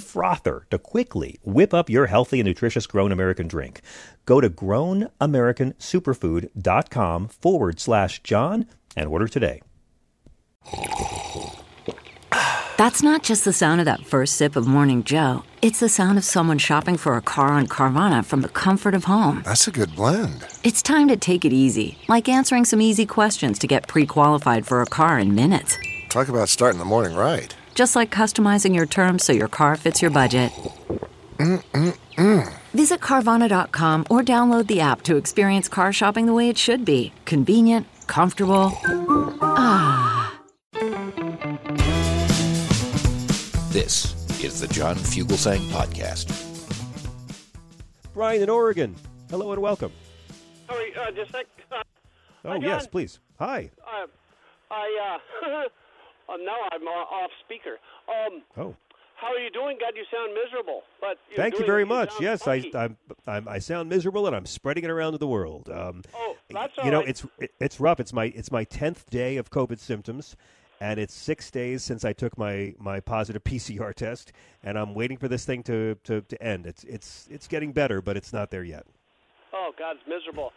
frother to quickly whip up your healthy and nutritious Grown American drink. Go to grownamericansuperfood.com forward slash John and order today. That's not just the sound of that first sip of Morning Joe. It's the sound of someone shopping for a car on Carvana from the comfort of home. That's a good blend. It's time to take it easy, like answering some easy questions to get pre qualified for a car in minutes. Talk about starting the morning right. Just like customizing your terms so your car fits your budget. Mm-mm-mm. Visit Carvana.com or download the app to experience car shopping the way it should be convenient, comfortable. Ah. This is the John Fugelsang Podcast. Brian in Oregon. Hello and welcome. Sorry, uh, just a sec. Uh, Oh, Hi, yes, please. Hi. uh, I, uh, uh, now I'm uh, off speaker. Um, Oh. how are you doing? God, you sound miserable. But Thank you very much. sound Yes, I. I'm, I'm, I sound miserable, and I'm spreading it around to the world. Um, Oh, that's all you know, right. it's it- it's rough. It's my it's my tenth day of COVID symptoms, and it's six days since I took my, my positive PCR test, and I'm waiting for this thing to, to, to end. It's it's it's getting better, but it's not there yet. Oh, God, it's miserable.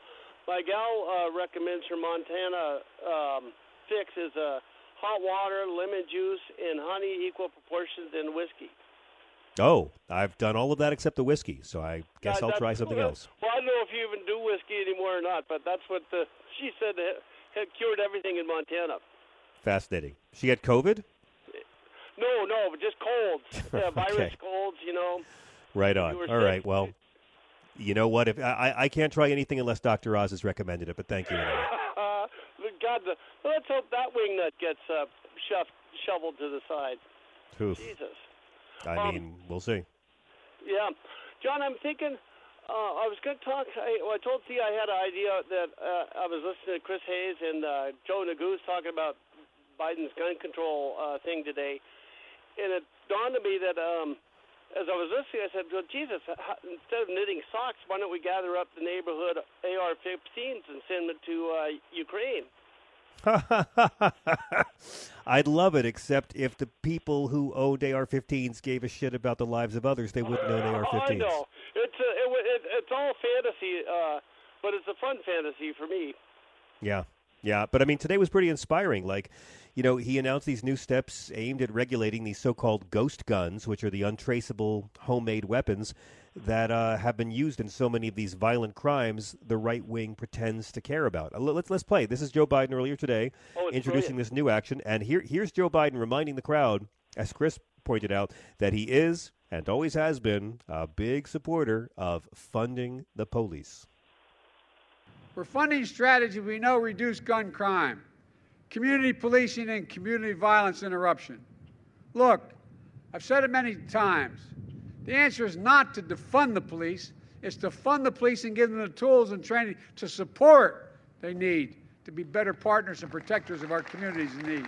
My gal uh, recommends her Montana um, fix is uh, hot water, lemon juice, and honey equal proportions in whiskey. Oh, I've done all of that except the whiskey, so I guess God, I'll try something else. Well, I don't know if you even do whiskey anymore or not, but that's what the, she said had, had cured everything in Montana. Fascinating. She had COVID. No, no, but just colds. Yeah, virus Okay. colds, you know. Right on. All sick. right. Well, you know what? If I, I- I can't try anything unless Doctor Oz has recommended it, but thank you. Anyway. God, the, let's hope that wingnut gets uh, shoved, shoveled to the side. Oof. Jesus. I Um, mean, we'll see. Yeah, John, I'm thinking. Uh, I was going to talk. I, well, I told T I had an idea that uh, I was listening to Chris Hayes and uh, Joe Neguse talking about Biden's gun control uh, thing today, and it dawned on me that um, as I was listening, I said, "Well, Jesus, how, instead of knitting socks, why don't we gather up the neighborhood AR-15s and send them to uh, Ukraine?" I'd love it, except if the people who owned AR-15s gave a shit about the lives of others, they wouldn't own AR-15s. I know it's a, it, it, it's all fantasy, uh, but it's a fun fantasy for me. Yeah, yeah. But I mean, today was pretty inspiring. Like, you know, he announced these new steps aimed at regulating these so-called ghost guns, which are the untraceable homemade weapons that uh, have been used in so many of these violent crimes. The right wing pretends to care about. Uh, Let's let's play. This is Joe Biden earlier today Oh, introducing brilliant. this new action, and here here's Joe Biden reminding the crowd, as Chris pointed out, that he is and always has been a big supporter of funding the police. For funding strategies we know reduce gun crime, community policing, and community violence interruption. Look, I've said it many times. The answer is not to defund the police, it's to fund the police and give them the tools and training to support they need to be better partners and protectors of our communities in need.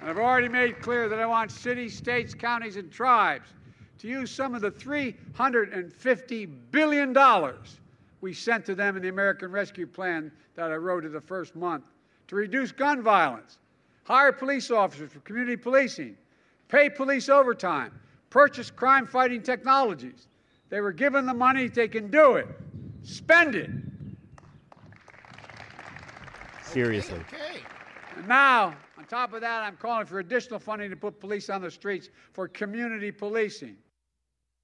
And I've already made clear that I want cities, states, counties, and tribes to use some of the $350 billion we sent to them in the American Rescue Plan that I wrote in the first month to reduce gun violence, hire police officers for community policing, pay police overtime, purchase crime fighting technologies. They were given the money, they can do it. Spend it. Seriously. Okay. And now, on top of that, I'm calling for additional funding to put police on the streets for community policing.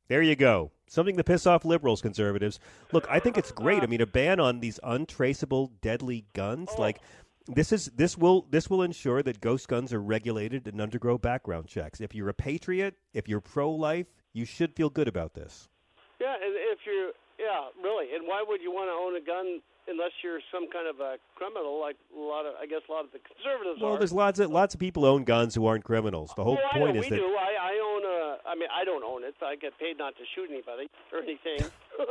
There you go. Something to piss off liberals, conservatives. Look, I think it's great. I mean, a ban on these untraceable deadly guns, like This is this will this will ensure that ghost guns are regulated and undergo background checks. If you're a patriot, if you're pro-life, you should feel good about this. Yeah, if you're, yeah, really. And why would you want to own a gun unless you're some kind of a criminal, like a lot of, I guess, a lot of the conservatives are Well, are. there's lots of lots of people own guns who aren't criminals. The whole well, I point is we that do. I, I own a. I mean, I don't own it. I get paid not to shoot anybody or anything.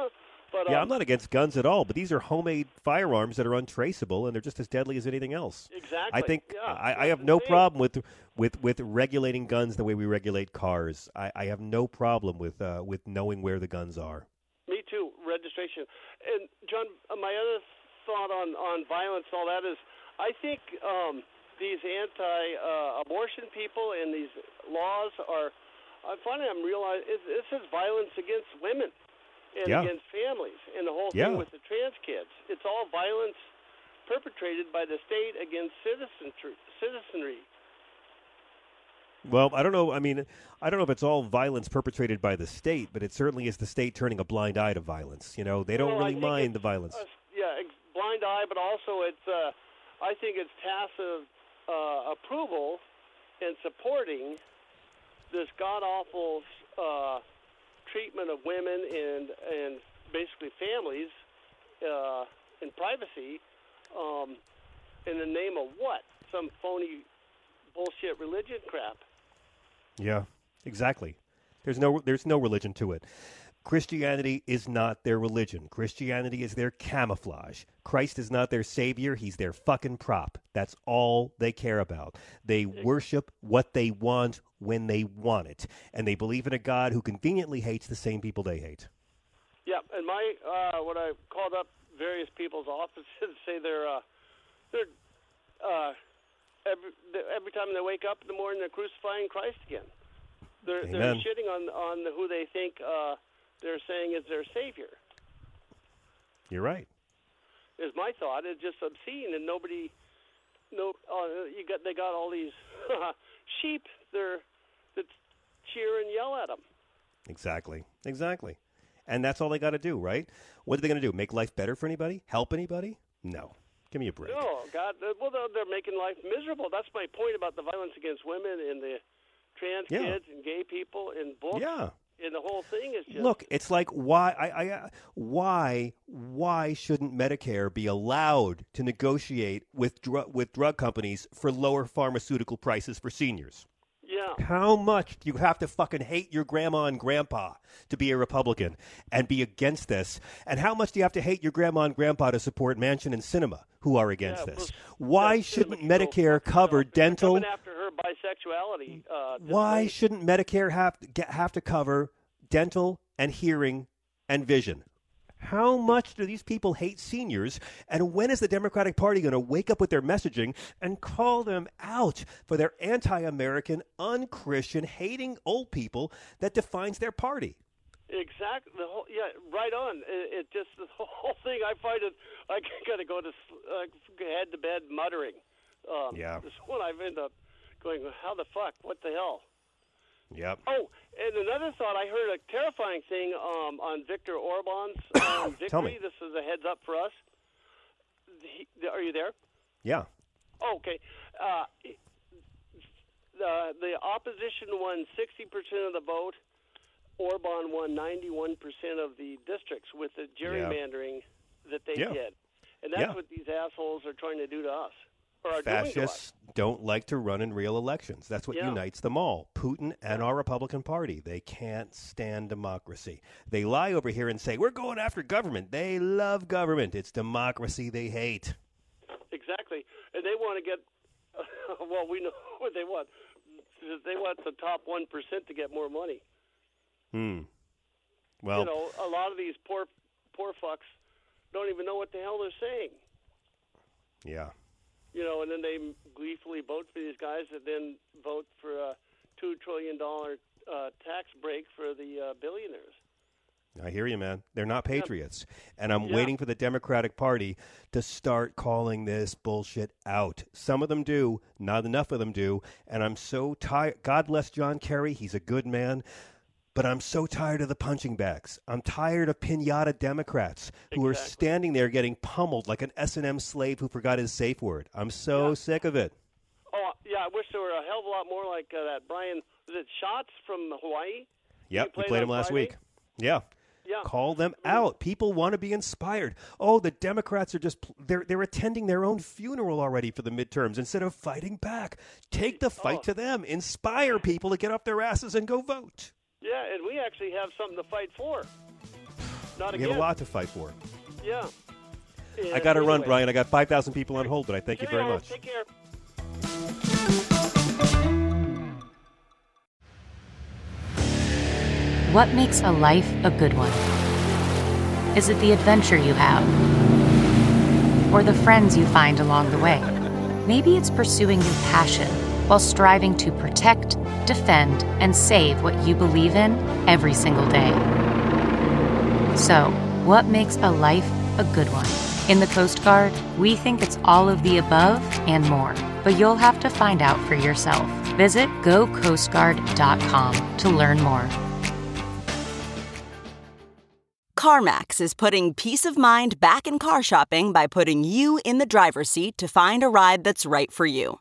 but yeah, um, I'm not against guns at all, but these are homemade firearms that are untraceable and they're just as deadly as anything else. Exactly. I think Yeah, I, I have no problem with with with regulating guns the way we regulate cars. I, I have no problem with uh, with knowing where the guns are. Registration. And John, uh, my other thought on on violence, all that is, I think um, these anti-abortion people and these laws are. I finally I'm realizing this is violence against women and Yeah. against families, and the whole Yeah. thing with the trans kids. It's all violence perpetrated by the state against citizenry. Citizenry. Well, I don't know. I mean, I don't know if it's all violence perpetrated by the state, but it certainly is the state turning a blind eye to violence. You know, they don't Well, really mind the violence. uh, yeah, ex- blind eye, but also it's. Uh, I think it's tacit uh, approval and supporting this god awful uh, treatment of women and and basically families uh, in privacy, um, in the name of what? Some phony bullshit religion crap. Yeah, exactly. There's no there's no religion to it. Christianity is not their religion. Christianity is their camouflage. Christ is not their savior, he's their fucking prop. That's all they care about. They worship what they want when they want it, and they believe in a god who conveniently hates the same people they hate. Yeah, and my uh, when I called up various people's offices, say they're uh, they're uh, every every time they wake up in the morning, they're crucifying Christ again. They're they're shitting on on who they think uh, they're saying is their savior. You're right. Is my thought. It's just obscene, and nobody. No, uh, you got they got all these sheep. They're that cheer and yell at them. Exactly. Exactly. And that's all they got to do, right? What are they going to do? Make life better for anybody? Help anybody? No. Give me a break. No, God. Well, they're, they're making life miserable. That's my point about the violence against women and the trans Yeah. kids and gay people and books. Yeah. And the whole thing is just Look, it's like why I, I uh, why why shouldn't Medicare be allowed to negotiate with dr- with drug companies for lower pharmaceutical prices for seniors? How much do you have to fucking hate your grandma and grandpa to be a Republican and be against this? And how much do you have to hate your grandma and grandpa to support Manchin and Sinema, who are against Yeah, this? well, Why shouldn't. Medicare cover dental? After her bisexuality. Uh, Why shouldn't Medicare have get, have to cover dental and hearing and vision? How much do these people hate seniors? And when is the Democratic Party going to wake up with their messaging and call them out for their anti American, unchristian, hating old people that defines their party? Exactly. The whole yeah, right on. It, it just the whole thing. I find it. I got to go to uh, head to bed muttering. Um, Yeah. This one I've ended up going. How the fuck? What the hell? Yep. Oh, and another thought. I heard a terrifying thing um, on Viktor Orban's um, victory. Tell me. This is a heads up for us. He, are you there? Yeah. Oh, okay. Uh, the the opposition won 60% of the vote. Orban won 91% of the districts with the gerrymandering that they Yeah. did, and that's Yeah. what these assholes are trying to do to us, or are doing to us. Fascists don't like to run in real elections. That's what Yeah. unites them all. Putin and our Republican Party. They can't stand democracy. They lie over here and say, we're going after government. They love government. It's democracy they hate. Exactly, and they want to get. well, we know what they want. They want the top one percent to get more money. Hmm. Well, you know, a lot of these poor poor fucks don't even know what the hell they're saying. yeah. You know, and then they gleefully vote for these guys, and then vote for a two trillion dollar uh, tax break for the uh, billionaires. I hear you, man. They're not patriots. And I'm Yeah. waiting for the Democratic Party to start calling this bullshit out. Some of them do, not enough of them do. And I'm so tired. God bless John Kerry. He's a good man. But I'm so tired of the punching bags. I'm tired of pinata Democrats who are standing there getting pummeled like an S&M slave who forgot his safe word. I'm so Yeah. sick of it. Oh, yeah, I wish there were a hell of a lot more like uh, that Brian, was it Schatz from Hawaii? Yep, we played played him last Friday? week. Yeah. Yeah. Call them out. People want to be inspired. Oh, the Democrats are just they're they're attending their own funeral already for the midterms instead of fighting back. Take the fight Oh. to them. Inspire people to get off their asses and go vote. Yeah, and we actually have something to fight for. Not We again. have a lot to fight for. Yeah. I got to run, Brian. I got 5,000 people on hold, but I thank you very Cheerio. much. Take care. What makes a life a good one? Is it the adventure you have? Or the friends you find along the way? Maybe it's pursuing your passion while striving to protect, defend, and save what you believe in every single day. So, what makes a life a good one? In the Coast Guard, we think it's all of the above and more, but you'll have to find out for yourself. Visit gocoastguard.com to learn more. CarMax is putting peace of mind back in car shopping by putting you in the driver's seat to find a ride that's right for you.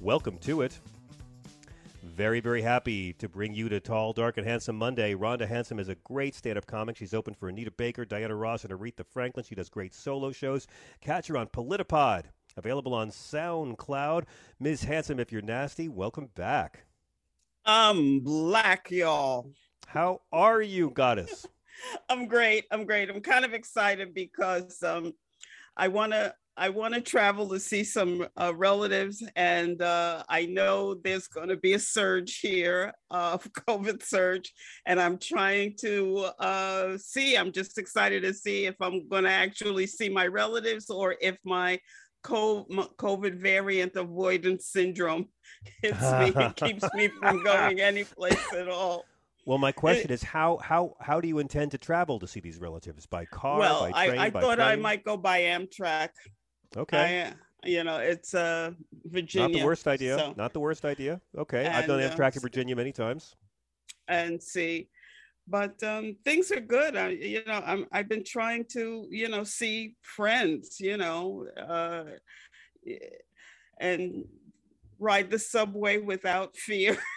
Welcome to it. Very, very happy to bring you to Tall, Dark, and Handsome Monday. Rhonda Hansome is a great stand up comic. She's open for Anita Baker, Diana Ross, and Aretha Franklin. She does great solo shows. Catch her on Politipod, available on SoundCloud. Ms. Hansome, if you're nasty, welcome back. I'm black, y'all. How are you, goddess? I'm great. I'm great. I'm kind of excited because um, I want to. I want to travel to see some uh, relatives, and uh, I know there's going to be a surge here of COVID surge, and I'm trying to uh, see. I'm just excited to see if I'm going to actually see my relatives or if my co-covid variant avoidance syndrome hits me, it keeps me from going any place at all. Well, my question is how how how do you intend to travel to see these relatives? By car, well, by train, I, I thought I might go by Amtrak. Okay. I, you know, it's uh, Virginia. Not the worst idea. so- Not the worst idea. Okay. I've done And, uh, Amtrak in Virginia many times. and see, but um, things are good. I, you know, I'm I've been trying to, you know, see friends. You know, uh, and ride the subway without fear.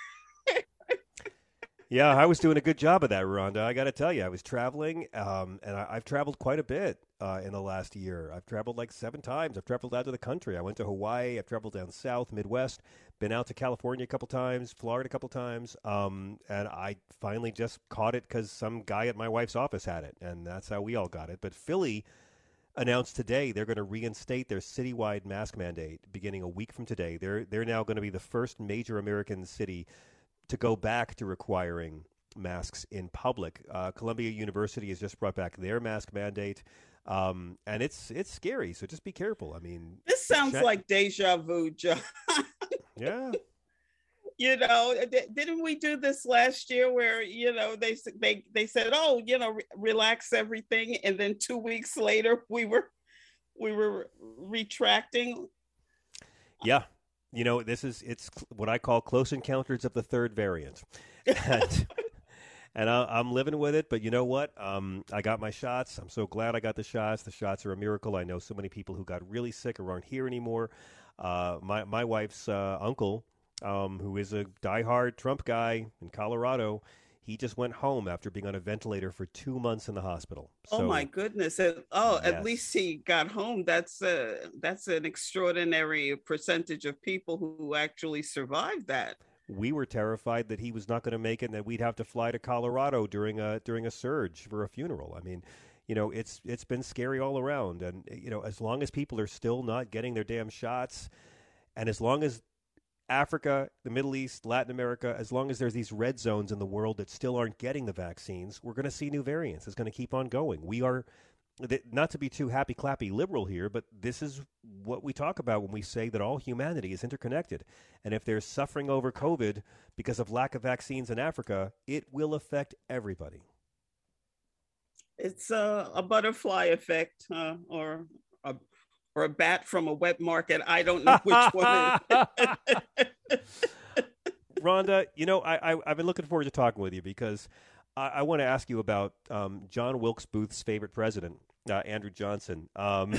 Yeah, I was doing a good job of that, Rhonda. I got to tell you, I was traveling, um, and I, I've traveled quite a bit uh, in the last year. I've traveled like seven times. I've traveled out of the country. I went to Hawaii. I've traveled down south, Midwest. Been out to California a couple times, Florida a couple times, um, and I finally just caught it because some guy at my wife's office had it, and that's how we all got it. But Philly announced today they're going to reinstate their citywide mask mandate beginning a week from today. They're they're now going to be the first major American city to go back to requiring masks in public. Uh, Columbia University has just brought back their mask mandate, um, and it's it's scary. So just be careful. I mean, This sounds like deja vu, John. yeah. you know di- didn't we do this last year where you know they they they said oh you know re- relax everything and then 2 weeks later we were we were retracting Yeah. You know, this is it's what I call close encounters of the third variant. And, and I, I'm living with it, but you know what? Um, I got my shots. I'm so glad I got the shots. The shots are a miracle. I know so many people who got really sick or aren't here anymore. Uh, my my wife's uh, uncle, um, who is a diehard Trump guy in Colorado, he just went home after being on a ventilator for two months in the hospital. oh my goodness oh Yes. at least he got home that's a that's an extraordinary percentage of people who actually survived that we were terrified that he was not going to make it and that we'd have to fly to Colorado during a during a surge for a funeral. I mean, you know, it's it's been scary all around and you know, as long as people are still not getting their damn shots and as long as Africa, the Middle East, Latin America, as long as there's these red zones in the world that still aren't getting the vaccines, we're going to see new variants. It's going to keep on going. We are not to be too happy clappy liberal here, but this is what we talk about when we say that all humanity is interconnected. And if there's suffering over COVID because of lack of vaccines in Africa, it will affect everybody. It's a, a butterfly effect, uh, or a or a bat from a wet market. I don't know which one. Rhonda, you know, I, I have been looking forward to talking with you because I, I want to ask you about um, John Wilkes Booth's favorite president, uh, Andrew Johnson. Um,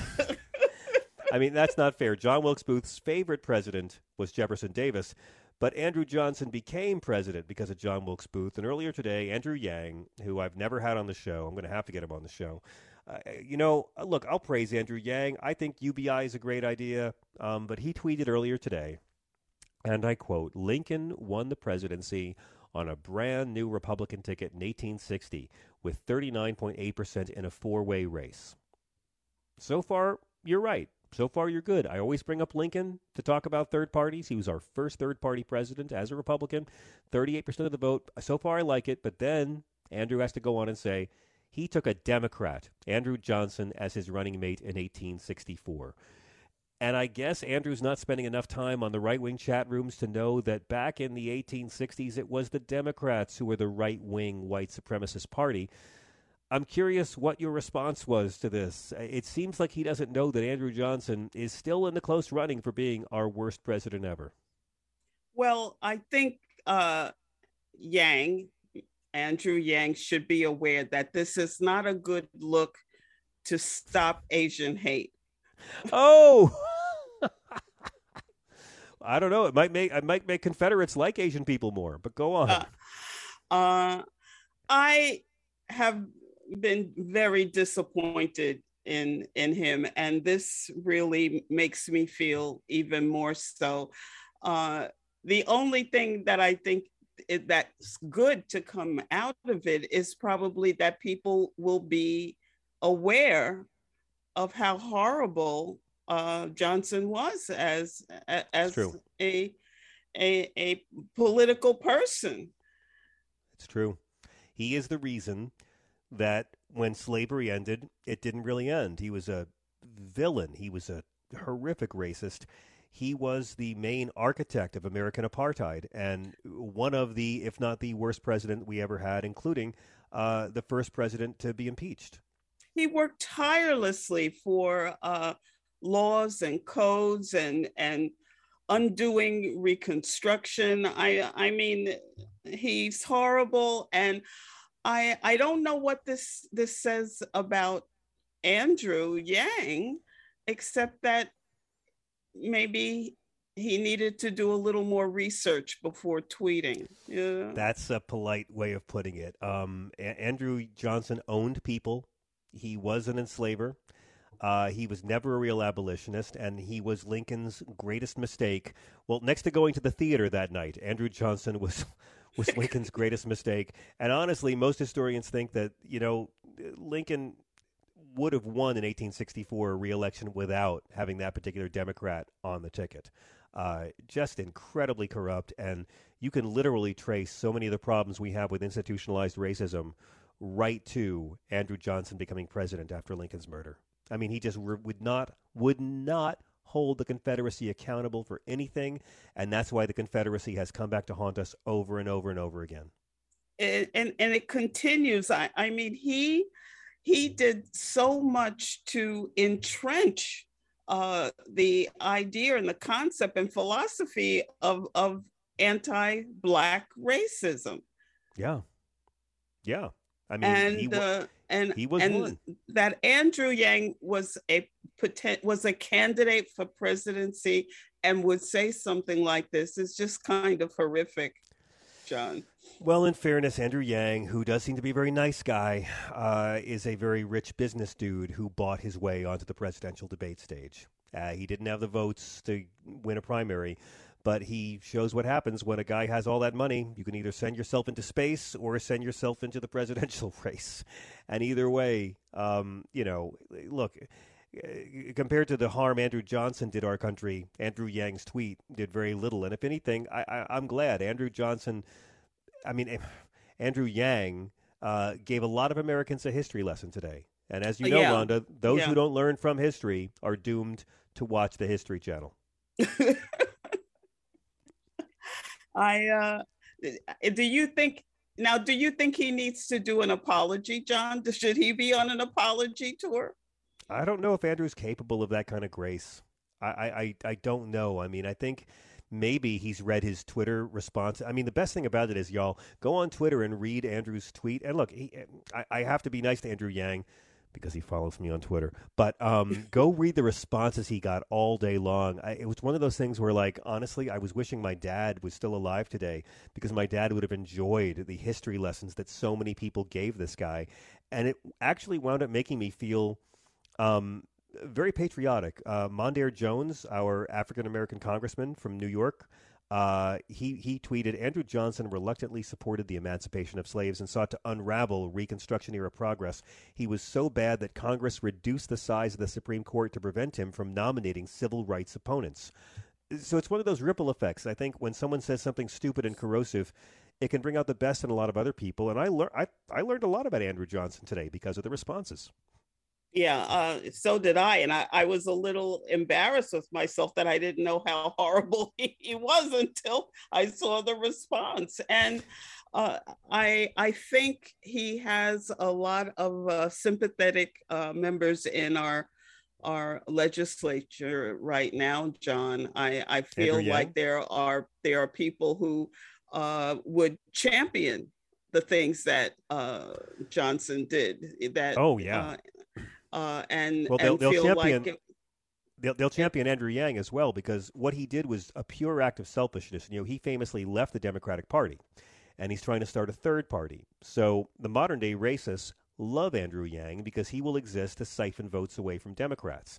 I mean, that's not fair. John Wilkes Booth's favorite president was Jefferson Davis, but Andrew Johnson became president because of John Wilkes Booth. And earlier today, Andrew Yang, who I've never had on the show, I'm going to have to get him on the show. Uh, you know, uh, look, I'll praise Andrew Yang. I think UBI is a great idea, um, but he tweeted earlier today, and I quote Lincoln won the presidency on a brand new Republican ticket in 1860 with 39.8% in a four way race. So far, you're right. So far, you're good. I always bring up Lincoln to talk about third parties. He was our first third party president as a Republican, 38% of the vote. So far, I like it. But then Andrew has to go on and say he took a Democrat, Andrew Johnson, as his running mate in 1864. And I guess Andrew's not spending enough time on the right wing chat rooms to know that back in the 1860s, it was the Democrats who were the right wing white supremacist party. I'm curious what your response was to this. It seems like he doesn't know that Andrew Johnson is still in the close running for being our worst president ever. Well, I think uh, Yang, Andrew Yang, should be aware that this is not a good look to stop Asian hate. Oh! I don't know. It might make it might make Confederates like Asian people more. But go on. Uh, uh, I have been very disappointed in in him, and this really makes me feel even more so. Uh, the only thing that I think it, that's good to come out of it is probably that people will be aware of how horrible uh, Johnson was as as a, a a political person. It's true. He is the reason that when slavery ended, it didn't really end. He was a villain. He was a horrific racist. He was the main architect of American apartheid and one of the, if not the worst president we ever had, including uh, the first president to be impeached. He worked tirelessly for uh, laws and codes and and undoing reconstruction. I I mean, he's horrible, and I I don't know what this this says about Andrew Yang, except that maybe he needed to do a little more research before tweeting. Yeah. That's a polite way of putting it. Um, a- Andrew Johnson owned people. He was an enslaver. Uh, he was never a real abolitionist, and he was Lincoln's greatest mistake. Well, next to going to the theater that night, Andrew Johnson was was Lincoln's greatest mistake. And honestly, most historians think that you know Lincoln would have won in 1864 a reelection without having that particular Democrat on the ticket. Uh, just incredibly corrupt, and you can literally trace so many of the problems we have with institutionalized racism right to Andrew Johnson becoming president after Lincoln's murder. I mean, he just re- would not would not hold the Confederacy accountable for anything, and that's why the Confederacy has come back to haunt us over and over and over again. And and, and it continues. I, I mean, he he did so much to entrench uh, the idea and the concept and philosophy of of anti-black racism. Yeah, yeah. I mean, and he, uh, and he was and one. that Andrew Yang was a was a candidate for presidency and would say something like this is just kind of horrific, John. Well, in fairness, Andrew Yang, who does seem to be a very nice guy, uh, is a very rich business dude who bought his way onto the presidential debate stage. Uh, he didn't have the votes to win a primary, but he shows what happens when a guy has all that money. You can either send yourself into space or send yourself into the presidential race. And either way, um, you know, look, compared to the harm Andrew Johnson did our country, Andrew Yang's tweet did very little. And if anything, I, I, I'm glad Andrew Johnson. I mean, Andrew Yang uh, gave a lot of Americans a history lesson today. And as you know, Yeah. Rhonda, those Yeah. who don't learn from history are doomed to watch the History Channel. I uh do you think now do you think he needs to do an apology, John? Should he be on an apology tour? I don't know if Andrew's capable of that kind of grace. I, I, I, don't know. I mean, I think maybe he's read his Twitter response. I mean, the best thing about it is, y'all, go on Twitter and read Andrew's tweet. And look, he, I, I have to be nice to Andrew Yang because he follows me on Twitter. But um, go read the responses he got all day long. I, it was one of those things where, like, honestly, I was wishing my dad was still alive today because my dad would have enjoyed the history lessons that so many people gave this guy. And it actually wound up making me feel um, very patriotic. Uh, Mondaire Jones, our African American congressman from New York, uh, he he tweeted: Andrew Johnson reluctantly supported the emancipation of slaves and sought to unravel Reconstruction era progress. He was so bad that Congress reduced the size of the Supreme Court to prevent him from nominating civil rights opponents. So it's one of those ripple effects. I think when someone says something stupid and corrosive, it can bring out the best in a lot of other people. And I learned I, I learned a lot about Andrew Johnson today because of the responses. Yeah, uh, so did I. And I, I was a little embarrassed with myself that I didn't know how horrible he, was until I saw the response. And uh, I, I think he has a lot of uh, sympathetic uh, members in our our legislature right now, John. I, I feel Andrew like there are there are people who uh, would champion the things that uh, Johnson did. That Oh, yeah. uh, uh, and, Well, they'll, and they'll feel champion like it- they'll, they'll champion Andrew Yang as well because what he did was a pure act of selfishness. You know, he famously left the Democratic Party, and he's trying to start a third party. So the modern day racists love Andrew Yang because he will exist to siphon votes away from Democrats.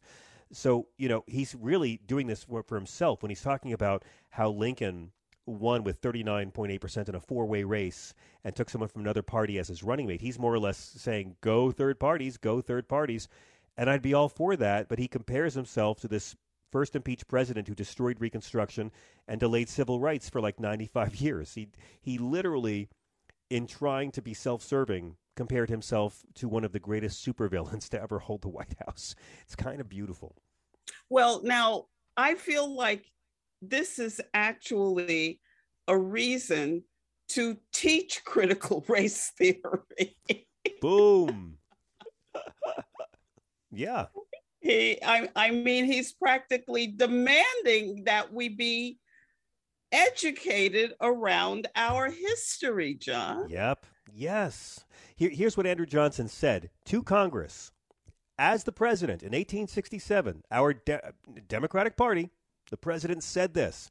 So you know, he's really doing this for, for himself when he's talking about how Lincoln won with 39.8% in a four-way race and took someone from another party as his running mate. He's more or less saying, "Go third parties, go third parties." And I'd be all for that, but he compares himself to this first impeached president who destroyed Reconstruction and delayed civil rights for like 95 years. He he literally in trying to be self-serving compared himself to one of the greatest supervillains to ever hold the White House. It's kind of beautiful. well, now I feel like this is actually a reason to teach critical race theory. Boom. yeah. he I, I mean he's practically demanding that we be educated around our history john Yep. Yes. Here, here's what Andrew Johnson said to Congress. As the president in 1867, our de- Democratic Party, the president said this.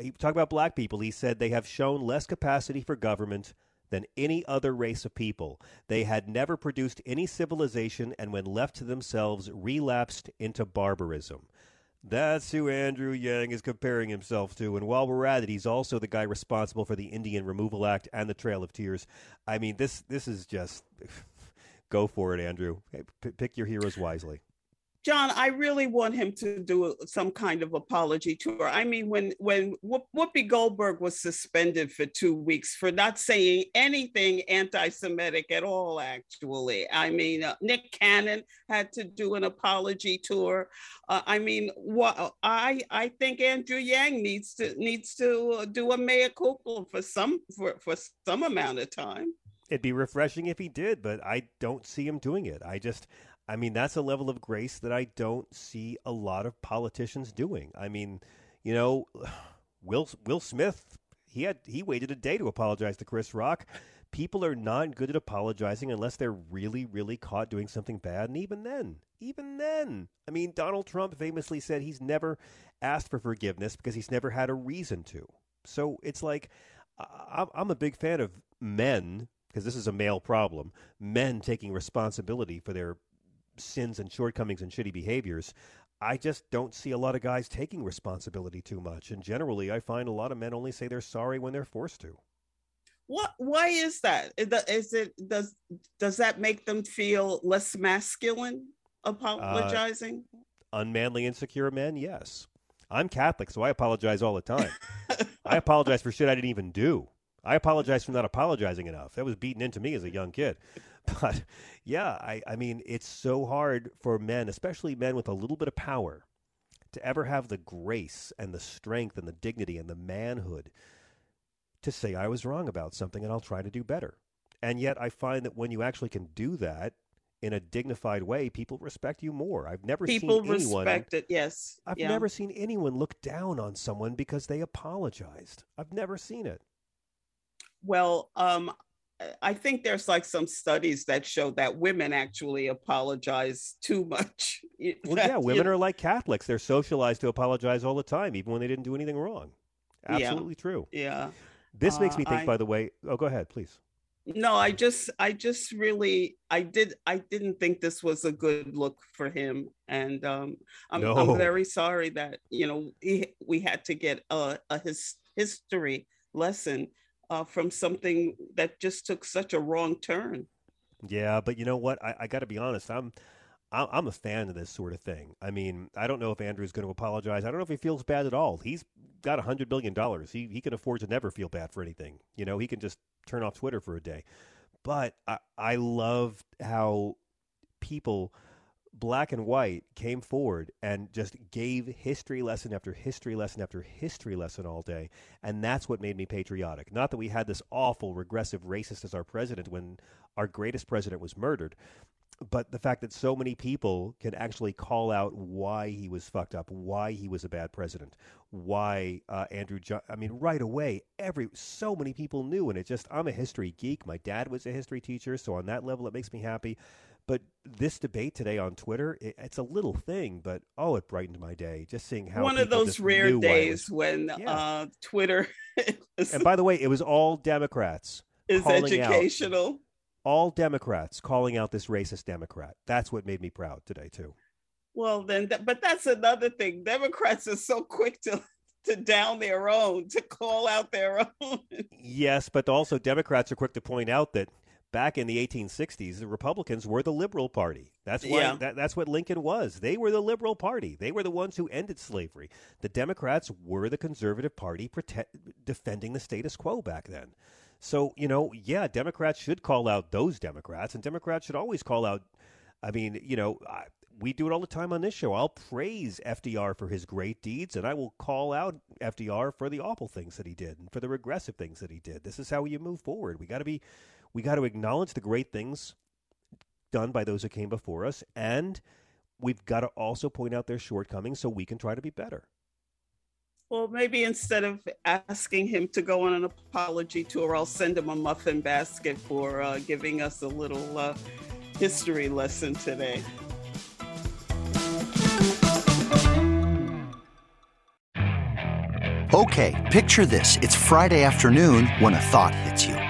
He talked about black people. He said they have shown less capacity for government than any other race of people. They had never produced any civilization and, when left to themselves, relapsed into barbarism. That's who Andrew Yang is comparing himself to. And while we're at it, he's also the guy responsible for the Indian Removal Act and the Trail of Tears. I mean, this this is just go for it, Andrew. P- pick your heroes wisely. John i really want him to do some kind of apology tour. I mean when when whoopi goldberg was suspended for two weeks for not saying anything anti-semitic at all actually. I mean uh, nick cannon had to do an apology tour. Uh, i mean what i i think andrew yang needs to needs to uh, do a mea culpa for some for, for some amount of time. It'd be refreshing if he did, but I don't see him doing it. I just, I mean, that's a level of grace that I don't see a lot of politicians doing. I mean, you know, Will Will Smith, he had he waited a day to apologize to Chris Rock. People are not good at apologizing unless they're really, really caught doing something bad, and even then, even then, I mean, Donald Trump famously said he's never asked for forgiveness because he's never had a reason to. So it's like I'm a big fan of men because this is a male problem. Men taking responsibility for their sins and shortcomings and shitty behaviors. I just don't see a lot of guys taking responsibility too much. And generally, I find a lot of men only say they're sorry when they're forced to. what why is that Is it does does that make them feel less masculine apologizing? Uh, unmanly, insecure men, yes. I'm Catholic, so I apologize all the time. I apologize for shit I didn't even do. I apologize for not apologizing enough. That was beaten into me as a young kid. But yeah, I, I mean, it's so hard for men, especially men with a little bit of power, to ever have the grace and the strength and the dignity and the manhood to say I was wrong about something and I'll try to do better. And yet I find that when you actually can do that in a dignified way, people respect you more. I've never People seen anyone respect it. Yes. I've yeah. never seen anyone look down on someone because they apologized. I've never seen it. Well, um, I think there's like some studies that show that women actually apologize too much. Well, yeah, women are like Catholics. They're socialized to apologize all the time, even when they didn't do anything wrong. Absolutely yeah. true. Yeah. This makes Uh, me think, I- by the way. Oh, go ahead, please. No, I just, I just really, I did, I didn't think this was a good look for him, and um, I'm, No. I'm very sorry that you know he, we had to get a, a his history lesson uh, from something that just took such a wrong turn. Yeah, but you know what? I, I got to be honest. I'm I'm a fan of this sort of thing. I mean, I don't know if Andrew's going to apologize. I don't know if he feels bad at all. He's got a hundred billion dollars. He he can afford to never feel bad for anything. You know, he can just turn off Twitter for a day. But I I love how people black and white came forward and just gave history lesson after history lesson after history lesson all day and that's what made me patriotic not that we had this awful regressive racist as our president when our greatest president was murdered but the fact that so many people can actually call out why he was fucked up, why he was a bad president, why uh, Andrew. Jo- I mean, right away, every so many people knew, and it just. I'm a history geek. My dad was a history teacher, so on that level, it makes me happy. But this debate today on Twitter, it, it's a little thing, but oh, it brightened my day just seeing how One of those rare knew why it days was- when Yeah. uh, Twitter is, And by the way, it was all Democrats. is calling out- educational. all Democrats calling out this racist Democrat. That's what made me proud today too. Well, then, th- but that's another thing. Democrats are so quick to to down their own, to call out their own. Yes, but also Democrats are quick to point out that back in the 1860s, the Republicans were the liberal party. That's why Yeah. that, that's what Lincoln was. They were the liberal party. They were the ones who ended slavery. The Democrats were the conservative party defending the status quo back then. So, you know, yeah, Democrats should call out those Democrats, and Democrats should always call out. I mean, you know, I, we do it all the time on this show. I'll praise FDR for his great deeds, and I will call out FDR for the awful things that he did and for the regressive things that he did. This is how you move forward. We got to be, we got to acknowledge the great things done by those who came before us, and we've got to also point out their shortcomings so we can try to be better. Well, maybe instead of asking him to go on an apology tour, I'll send him a muffin basket for uh, giving us a little uh, history lesson today. Okay, picture this. It's Friday afternoon when a thought hits you.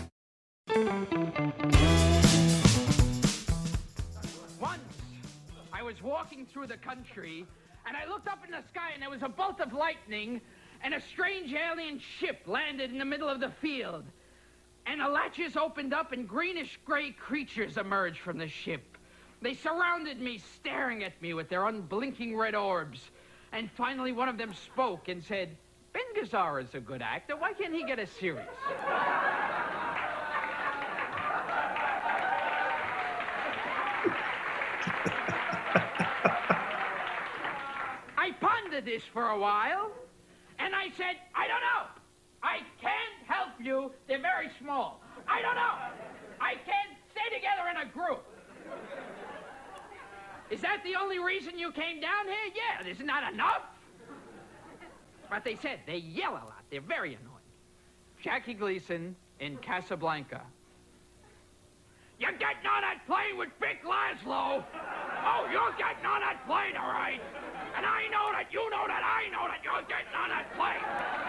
Through the country and I looked up in the sky and there was a bolt of lightning and a strange alien ship landed in the middle of the field. And the latches opened up and greenish gray creatures emerged from the ship. They surrounded me, staring at me with their unblinking red orbs. And finally, one of them spoke and said, Ben Gazzara is a good actor. Why can't he get a series? This for a while, and And I said, I don't know. I can't help you. They're very small. I don't know. I can't stay together in a group. Is that the only reason you came down here? Yeah, isn't that enough? But they said they yell a lot. They're very annoying. Jackie Gleason in Casablanca. You're getting on that plane with Vic Laszlo. Oh, you're getting on that plane, all right. And I know that you know that I know that you're getting on that plane.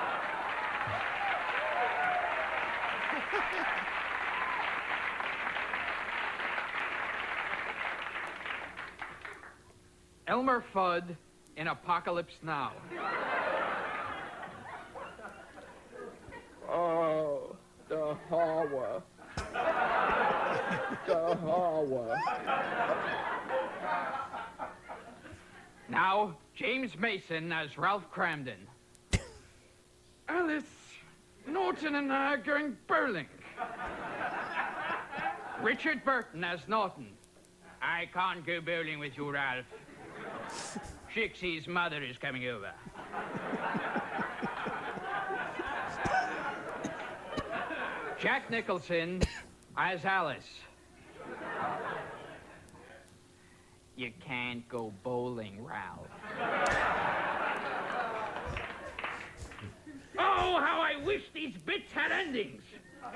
Elmer Fudd in Apocalypse Now. Oh, the horror. the horror. Now, James Mason as Ralph Kramden. Alice, Norton and I are going bowling. Richard Burton as Norton. I can't go bowling with you, Ralph. Trixie's mother is coming over. Jack Nicholson as Alice. You can't go bowling, Ralph. Oh, how I wish these bits had endings.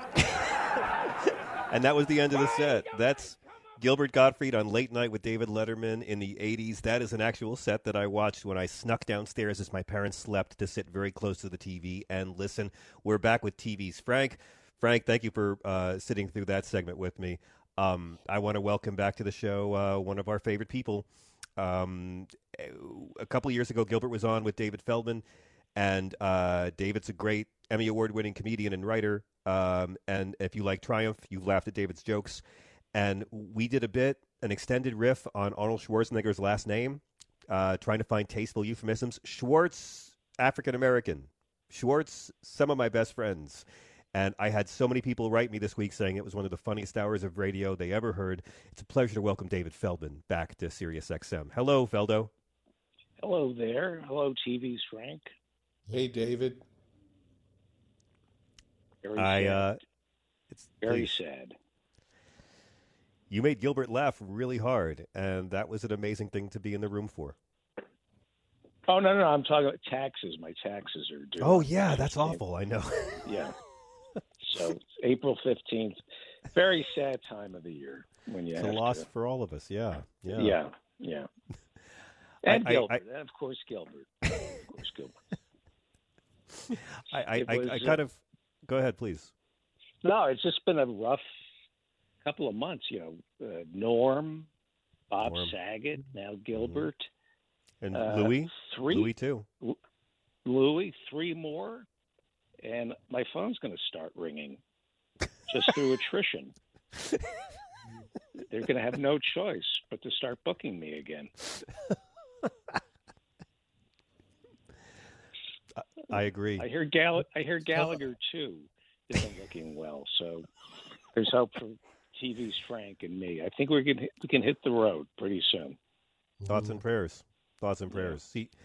And that was the end of the set. That's Gilbert Gottfried on Late Night with David Letterman in the 80s. That is an actual set that I watched when I snuck downstairs as my parents slept to sit very close to the TV and listen. We're back with TV's Frank. Frank, thank you for uh, sitting through that segment with me. Um, I want to welcome back to the show uh, one of our favorite people. Um, a couple years ago, Gilbert was on with David Feldman, and uh, David's a great Emmy Award winning comedian and writer. Um, and if you like Triumph, you've laughed at David's jokes. And we did a bit, an extended riff on Arnold Schwarzenegger's last name, uh, trying to find tasteful euphemisms. Schwartz, African American. Schwartz, some of my best friends. And I had so many people write me this week saying it was one of the funniest hours of radio they ever heard. It's a pleasure to welcome David Feldman back to SiriusXM. Hello, Feldo. Hello there. Hello, TV's Frank. Hey, David. Very I, sad. uh, it's Very please. sad. You made Gilbert laugh really hard, and that was an amazing thing to be in the room for. Oh no, no, no, I'm talking about taxes. My taxes are due. Oh yeah, that's awful. I know. Yeah. So April fifteenth. Very sad time of the year when you it's a loss to- for all of us. Yeah, yeah, Yeah, yeah. And I- Gilbert, I- and of course Gilbert. of course Gilbert. I, I, I, was, I uh, kind of go ahead, please. No, it's just been a rough couple of months. You know, uh, Norm, Bob Norm. Saget, now Gilbert, And uh, Louis, three, Louis too. Louis, three more, and my phone's going to start ringing just through attrition. They're going to have no choice but to start booking me again. I agree. I hear Gall- I hear Gallagher too isn't looking well, so there's hope for TV's Frank and me. I think we can hit, we can hit the road pretty soon. Thoughts and prayers. Thoughts and prayers. See, eh,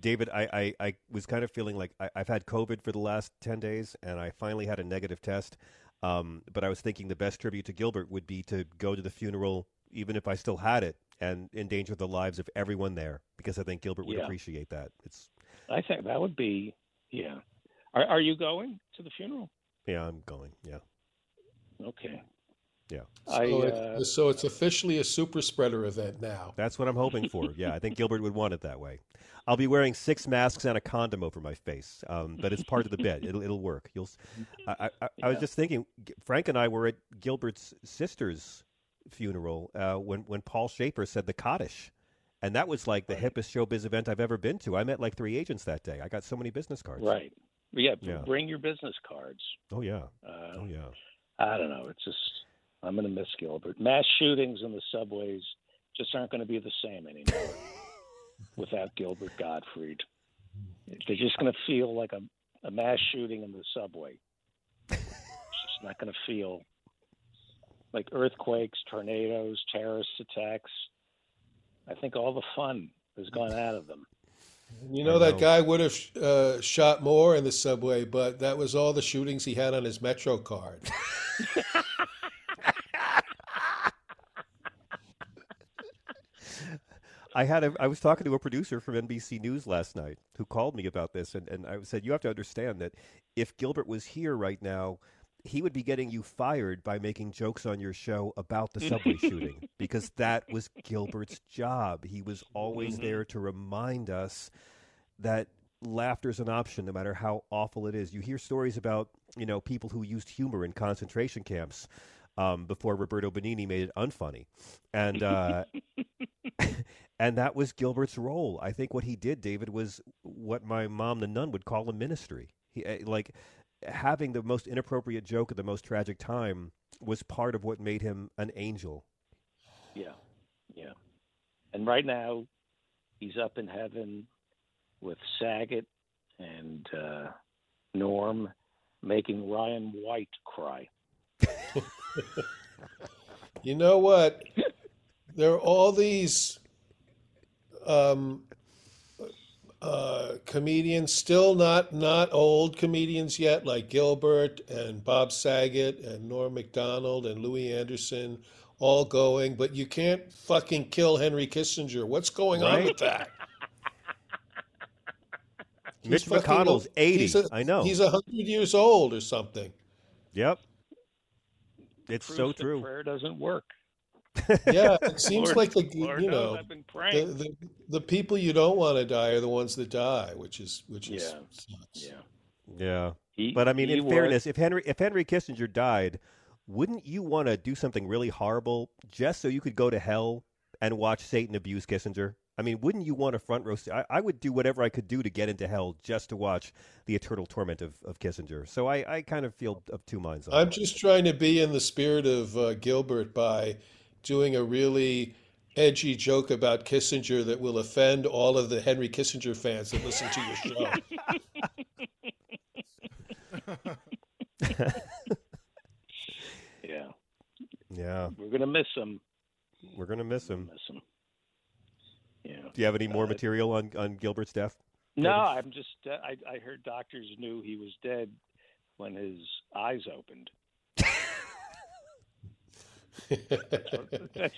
David, I, I, I was kind of feeling like I, I've had COVID for the last 10 days, and I finally had a negative test. Um, but I was thinking the best tribute to Gilbert would be to go to the funeral, even if I still had it, and endanger the lives of everyone there, because I think Gilbert would Yeah. appreciate that. It's I think that would be yeah. Are, are you going to the funeral? Yeah, I'm going. Yeah. Okay. Yeah. I, So, uh, it, so it's officially a super spreader event now. That's what I'm hoping for. Yeah, I think Gilbert would want it that way. I'll be wearing six masks and a condom over my face, um, but it's part of the bit. It'll it'll work. You'll. I was Yeah. just thinking. Frank and I were at Gilbert's sister's funeral uh, when when Paul Shaffer said the Kaddish, and that was like the hippest showbiz event I've ever been to. I met like three agents that day. I got so many business cards. Right. Yeah, Yeah. Bring your business cards. Oh yeah. Uh, oh yeah. I don't know. It's just I'm going to miss Gilbert. Mass shootings in the subways just aren't going to be the same anymore without Gilbert Gottfried. They're just going to feel like a, a mass shooting in the subway. It's just not going to feel like earthquakes, tornadoes, terrorist attacks. I think all the fun has gone out of them. You know, I that guy would have uh, shot more in the subway, but that was all the shootings he had on his Metro card. I had a, I was talking to a producer from NBC News last night who called me about this, and, and I said, You have to understand that if Gilbert was here right now, he would be getting you fired by making jokes on your show about the subway shooting because that was Gilbert's job. He was always Mhm. there to remind us that laughter is an option no matter how awful it is. You hear stories about, you know, people who used humor in concentration camps um, before Roberto Benigni made it unfunny. And uh, and that was Gilbert's role. I think what he did, David, was what my mom, the nun, would call a ministry. He eh, like having the most inappropriate joke at the most tragic time was part of what made him an angel. Yeah, yeah. And right now, he's up in heaven with Saget and uh, Norm making Ryan White cry. You know what? There are all these um, uh, comedians, still not not old comedians yet, like Gilbert and Bob Saget and Norm Macdonald and Louie Anderson, all going. But you can't fucking kill Henry Kissinger. What's going on with that? Mitch fucking- McConnell's 80. he's a- I know. He's a hundred years old or something. Yep. It's so true. Prayer doesn't work. Yeah, it seems Lord- like the Lord you know I've been the, praying. the the people you don't want to die are the ones that die, which is which is Yeah. sucks. Yeah. Yeah. He- but I mean, he in was- fairness, if Henry if Henry Kissinger died, wouldn't you want to do something really horrible just so you could go to hell and watch Satan abuse Kissinger? I mean, wouldn't you want a front row? seat? I, I would do whatever I could do to get into hell just to watch the eternal torment of, of Kissinger. So I, I kind of feel of two minds on I'm that. just trying to be in the spirit of uh, Gilbert by doing a really edgy joke about Kissinger that will offend all of the Henry Kissinger fans that listen to your show. Yeah. Yeah, We're gonna miss him. we're gonna miss him. Miss him. Yeah. Do you have any more Uh, material on, on Gilbert's death? No, I'm just. Uh, I I heard doctors knew he was dead when his eyes opened. That's what- that's,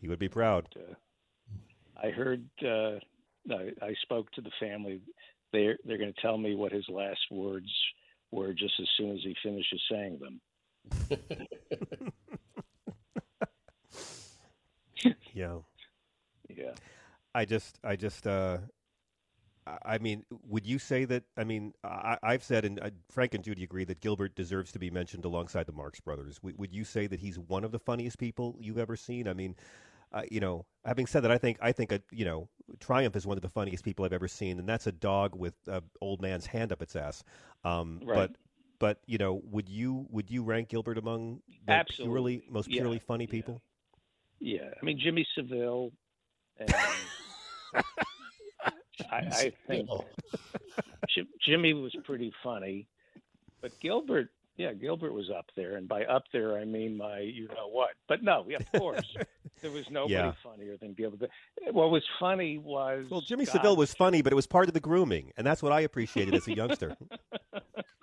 He would be proud. uh, I heard. Uh, I, I spoke to the family. They're they're going to tell me what his last words were just as soon as he finishes saying them. Yeah. Yeah. I just, I just, uh, I- mean, would you say that? I mean, I, I've said, and uh, Frank and Judy agree that Gilbert deserves to be mentioned alongside the Marx Brothers. Would, would you say that he's one of the funniest people you've ever seen? I mean, uh, you know, having said that, I think, I think, uh, you know, Triumph is one of the funniest people I've ever seen, and that's a dog with an old man's hand up its ass. Um, Right. But, but you know, would you would you rank Gilbert among the Absolutely. purely most Yeah, purely funny people? Yeah, I mean Jimmy Savile, and I, I think Jimmy was pretty funny, but Gilbert, yeah, Gilbert was up there, and by up there I mean my you know what. But no, yeah, of course, there was nobody Yeah. funnier than Gilbert. What was funny was Well, Jimmy God- Savile was funny, but it was part of the grooming, and that's what I appreciated as a youngster.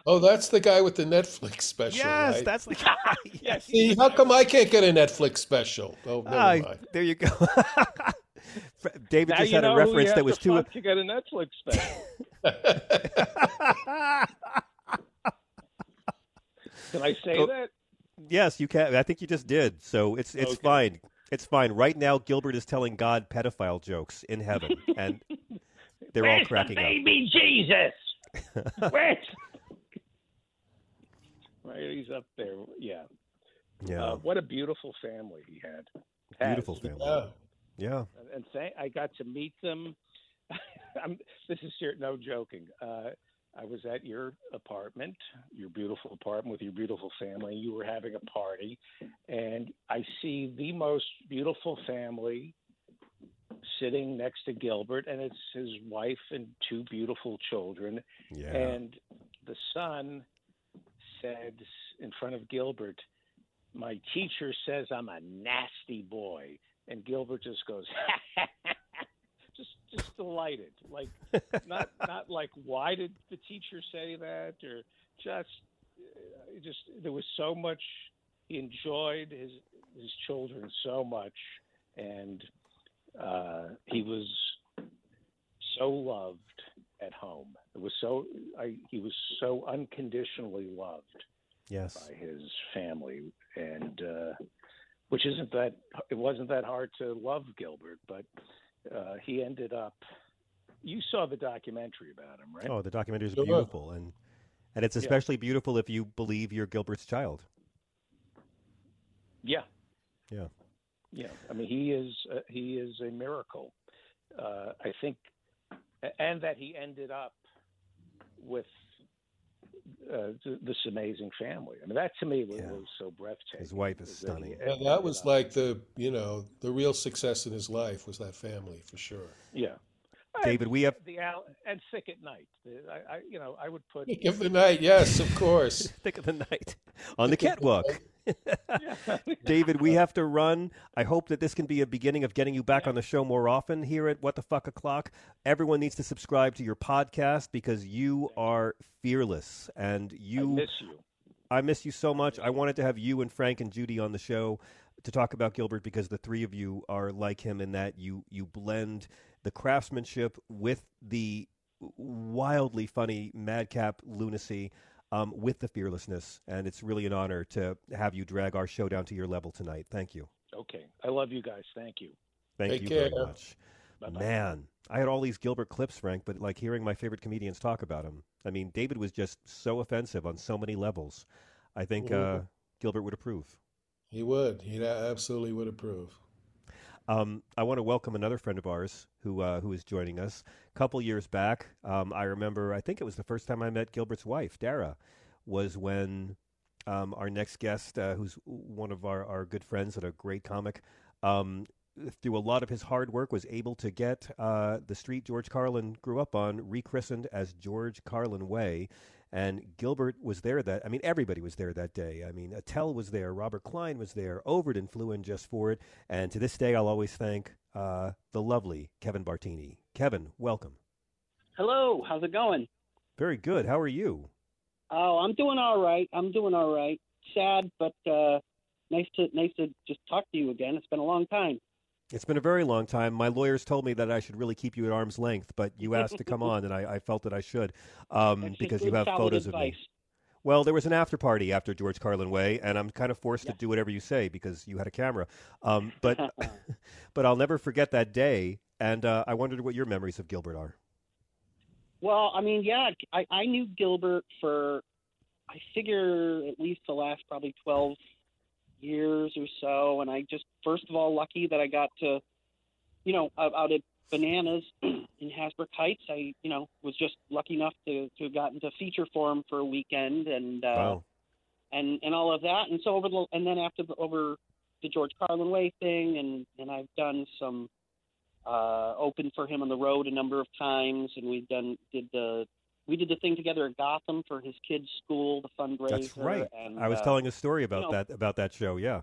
Oh, that's the guy with the Netflix special. Yes, right? that's the guy. yes. See, how come I can't get a Netflix special? Oh, never Ah, mind. there you go. Fr- David Now just had a know who you reference that was to too. fuck to get a Netflix special. Can I say Oh, that? Yes, you can. I think you just did. So it's it's Okay. fine. It's fine. Right now, Gilbert is telling God pedophile jokes in heaven, and they're all cracking the up. baby Jesus? Where's right? He's up there. Yeah. Yeah. Uh, what a beautiful family he had. Beautiful family. Yeah. Yeah. And, thank, I got to meet them. I'm, this is no joking. Uh, I was at your apartment, your beautiful apartment with your beautiful family. You were having a party, and I see the most beautiful family sitting next to Gilbert, and it's his wife and two beautiful children. Yeah. And the son said in front of Gilbert, My teacher says I'm a nasty boy. And Gilbert just goes, just just delighted. Like not not like why did the teacher say that or just uh, just there was so much he enjoyed his his children so much and uh, he was so loved at home. It was so I, he was so unconditionally loved Yes. by his family, and uh, which isn't that it wasn't that hard to love Gilbert, but uh, he ended up. You saw the documentary about him, right? Oh, the documentary is beautiful, and and it's Yeah. especially beautiful if you believe you're Gilbert's child. Yeah, Yeah. yeah. I mean, he is uh, he is a miracle. Uh, I think, and that he ended up with uh, this amazing family. I mean, that to me was, was so breathtaking. His wife is was that stunning. Yeah, that was like the you know the real success in his life was that family for sure. Yeah. David, we have the Al- and thick at night. The- I, I, you know, I would put Thicke of the night, yes, of course. Thicke of the night on the catwalk. David, we have to run. I hope that this can be a beginning of getting you back on the show more often here at What the Fuck O'Clock. Everyone needs to subscribe to your podcast because you are fearless and you. I miss you. I miss you so much. I wanted to have you and Frank and Judy on the show to talk about Gilbert because the three of you are like him in that you you blend the craftsmanship with the wildly funny madcap lunacy um, with the fearlessness, and it's really an honor to have you drag our show down to your level tonight. Thank you. Okay, I love you guys. Thank you. Thank Take you care. very much. Man, I had all these Gilbert clips, Frank, but like hearing my favorite comedians talk about him. I mean, David was just so offensive on so many levels. I think uh. Gilbert would approve. He would. He absolutely would approve. Um, I want to welcome another friend of ours who uh, who is joining us. A couple years back, um, I remember. I think it was the first time I met Gilbert's wife, Dara, was when um, our next guest, uh, who's one of our, our good friends and a great comic, um, through a lot of his hard work, was able to get uh, the street George Carlin grew up on rechristened as George Carlin Way. And Gilbert was there that, I mean, everybody was there that day. I mean, Attell was there, Robert Klein was there, Overton flew in just for it. And to this day, I'll always thank uh, the lovely Kevin Bartini. Kevin, welcome. Hello, how's it going? Very good. How are you? Oh, I'm doing all right. I'm doing all right. Sad, but uh, nice to nice to just talk to you again. It's been a long time. It's been a very long time. My lawyers told me that I should really keep you at arm's length, but you asked to come on, and I, I felt that I should um, because you have photos of me. Well, there was an after party after George Carlin Way, and I'm kind of forced to do whatever you say because you had a camera. Um, but but I'll never forget that day, and uh, I wondered what your memories of Gilbert are. Well, I mean, yeah, I, I knew Gilbert for I figure at least the last probably twelve years or so, and I just first of all lucky that I got to, you know, out, at Bananas in Hasbrouck Heights. I you know was just lucky enough to to have gotten to feature for him for a weekend, and uh, Wow. and and all of that. And so over the and then after the, over the George Carlin Way thing, and and I've done some uh, open for him on the road a number of times, and we've done did the we did the thing together at Gotham for his kids' school, the fundraiser. That's right. And, I was uh, telling a story about you know, that about that show. Yeah.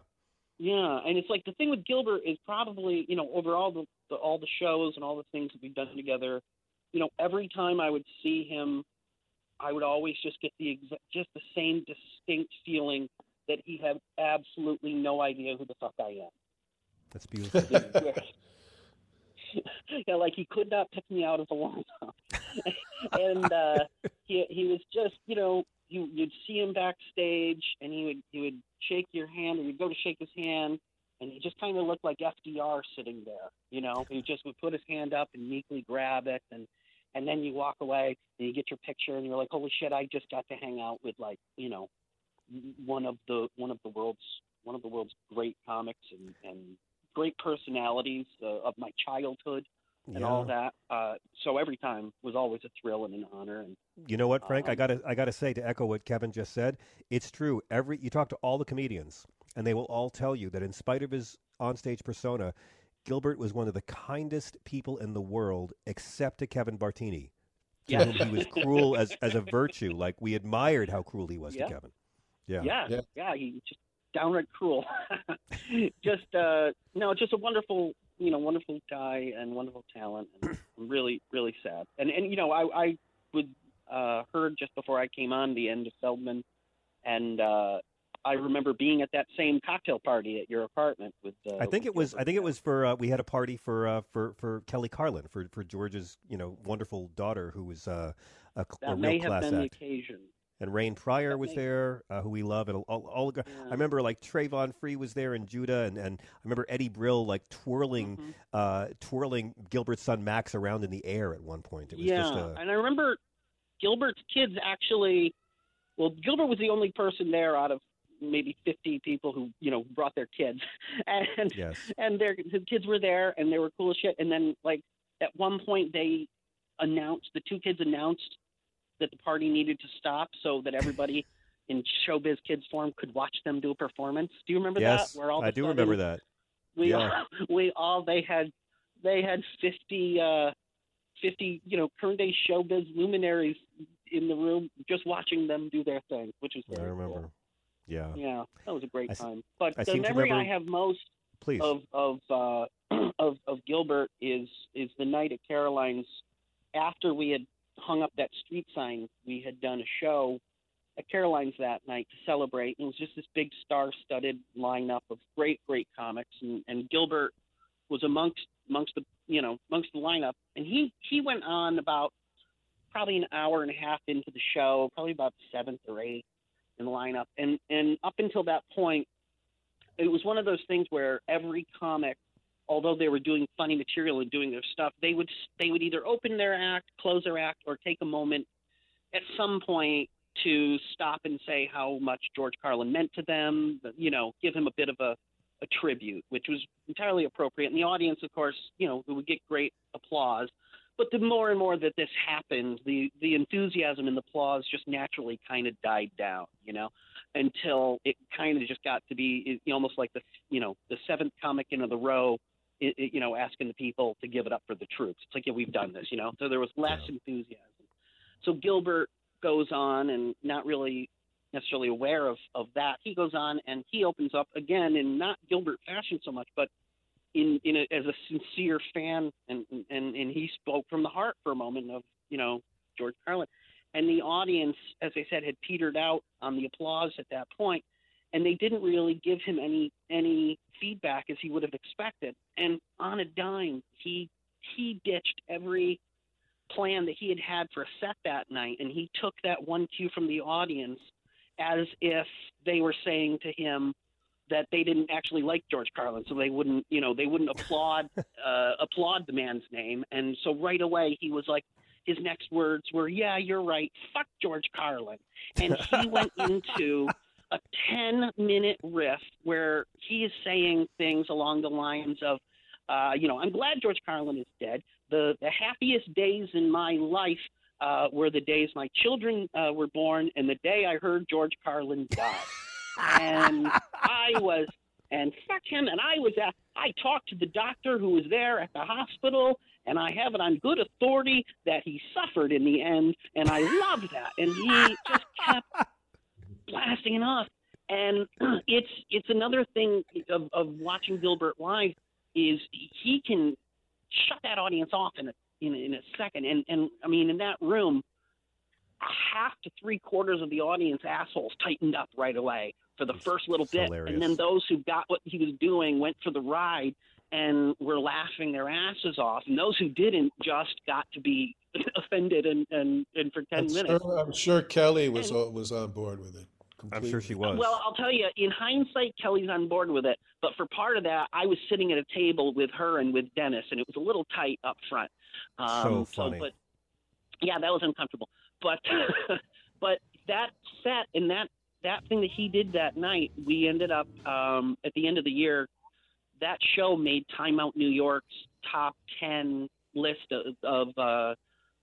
Yeah, and it's like the thing with Gilbert is probably you know over all the, the all the shows and all the things that we've done together, you know every time I would see him, I would always just get the exa- just the same distinct feeling that he had absolutely no idea who the fuck I am. That's beautiful. yeah, like he could not pick me out of a lineup, and uh, he he was just you know you you'd see him backstage and he would he would shake your hand or you'd go to shake his hand and he just kind of looked like FDR sitting there, you know. He just would put his hand up and meekly grab it and and then you walk away and you get your picture and you're like, holy shit, I just got to hang out with like you know one of the one of the world's one of the world's great comics and and great personalities uh, of my childhood and all that. Uh, so every time was always a thrill and an honor. And You know what, Frank? I Um, gotta I gotta say to echo what Kevin just said. It's true. Every you talk to all the comedians, and they will all tell you that in spite of his onstage persona, Gilbert was one of the kindest people in the world, except to Kevin Bartini, to Yeah. whom he was cruel as as a virtue. Like we admired how cruel he was Yeah. to Kevin. Yeah. yeah, yeah, he just downright cruel. just uh, no, just a wonderful, you know, wonderful guy and wonderful talent. And really really sad. And and you know I I was uh, heard just before I came on the end of Feldman, and uh, I remember being at that same cocktail party at your apartment with. Uh, I think with it was. I think it was for. Uh, we had a party for uh, for for Kelly Carlin for for George's you know wonderful daughter who was uh, a, That a may real have class been the act. occasion. And Rain Pryor was there, uh, who we love, and all, all the- I remember like Travon Free was there, and Judah, and, and I remember Eddie Brill like twirling, Mm-hmm. uh, twirling Gilbert's son Max around in the air at one point. It was yeah, just a, and I remember Gilbert's kids actually. Well, Gilbert was the only person there out of maybe 50 people who you know brought their kids, and Yes. and their his kids were there and they were cool as shit. And then like at one point they announced the two kids announced that the party needed to stop so that everybody in showbiz kids form could watch them do a performance. Do you remember yes, that? Where all of do sudden remember that. we Yeah. all, we all they had they had 50 uh 50 you know current day showbiz luminaries in the room just watching them do their thing which was I remember. cool. Yeah. yeah that was a great I time but I the memory i have most Please. of of uh of of gilbert is is the night at caroline's after we had hung up that street sign we had done a show at Caroline's that night to celebrate. And it was just this big star-studded lineup of great, great comics, and, and Gilbert was amongst amongst the you know amongst the lineup, and he he went on about probably an hour and a half into the show, probably about seventh or eighth in the lineup, and and up until that point, it was one of those things where every comic although they were doing funny material and doing their stuff, they would they would either open their act, close their act, or take a moment at some point to stop and say how much George Carlin meant to them, you know, give him a bit of a, a tribute, which was entirely appropriate. And the audience, of course, you know, would get great applause. But the more and more that this happened, the the enthusiasm and the applause just naturally kind of died down, you know, until it kind of just got to be almost like the you know the seventh comic in the row, it, it, you know, asking the people to give it up for the troops. It's like yeah, we've done this, you know. So there was less enthusiasm. So Gilbert goes on and not really necessarily aware of, of that. He goes on and he opens up again in not Gilbert fashion so much, but in, in a, as a sincere fan and, and, and he spoke from the heart for a moment of, you know, George Carlin. And the audience, as I said, had petered out on the applause at that point, and they didn't really give him any any feedback as he would have expected. And on a dime, he he ditched every plan that he had had for a set that night, and he took that one cue from the audience as if they were saying to him that they didn't actually like George Carlin, so they wouldn't, you know, they wouldn't applaud uh, applaud the man's name. And so right away he was like, his next words were, "Yeah, you're right. Fuck George Carlin," and he went into a 10 minute riff where he is saying things along the lines of, uh, you know, I'm glad George Carlin is dead. The, the happiest days in my life uh, were the days my children uh, were born and the day I heard George Carlin die. and I was, and fuck him. And I was at, I talked to the doctor who was there at the hospital, and I have it on good authority that he suffered in the end, and I love that. And he just kept blasting it off. And it's it's another thing of, of watching Gilbert live is he can shut that audience off in a in, a- in a second. And and I mean in that room, half to three quarters of the audience assholes tightened up right away for the first little bit, hilarious. and then those who got what he was doing went for the ride and were laughing their asses off, and those who didn't just got to be offended and and, and for 10 I'm minutes. sure, I'm sure Kelly was was on board with it. I'm sure she was. Well, I'll tell you, in hindsight, Kelly's on board with it. But for part of that, I was sitting at a table with her and with Dennis, and it was a little tight up front. Um, So funny. but yeah, that was uncomfortable. But but that set and that that thing that he did that night, we ended up um, at the end of the year. That show made Time Out New York's top ten list of, of uh,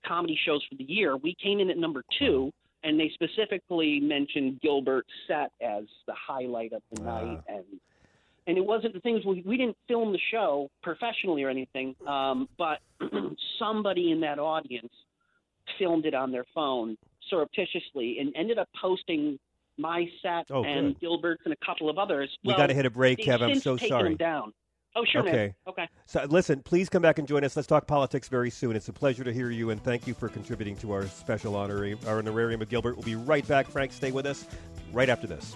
comedy shows for the year. We came in at number two, and they specifically mentioned Gilbert's set as the highlight of the night. And and it wasn't the things we, we didn't film the show professionally or anything, um, but somebody in that audience filmed it on their phone surreptitiously and ended up posting my set Oh, and good. Gilbert's and a couple of others. We Well, gotta hit a break, Kev. I'm so sorry. them down. Oh, sure, man. okay. Okay. So listen, please come back and join us. Let's talk politics very soon. It's a pleasure to hear you, and thank you for contributing to our special honorary, our honorarium of Gilbert. We'll be right back. Frank, stay with us right after this.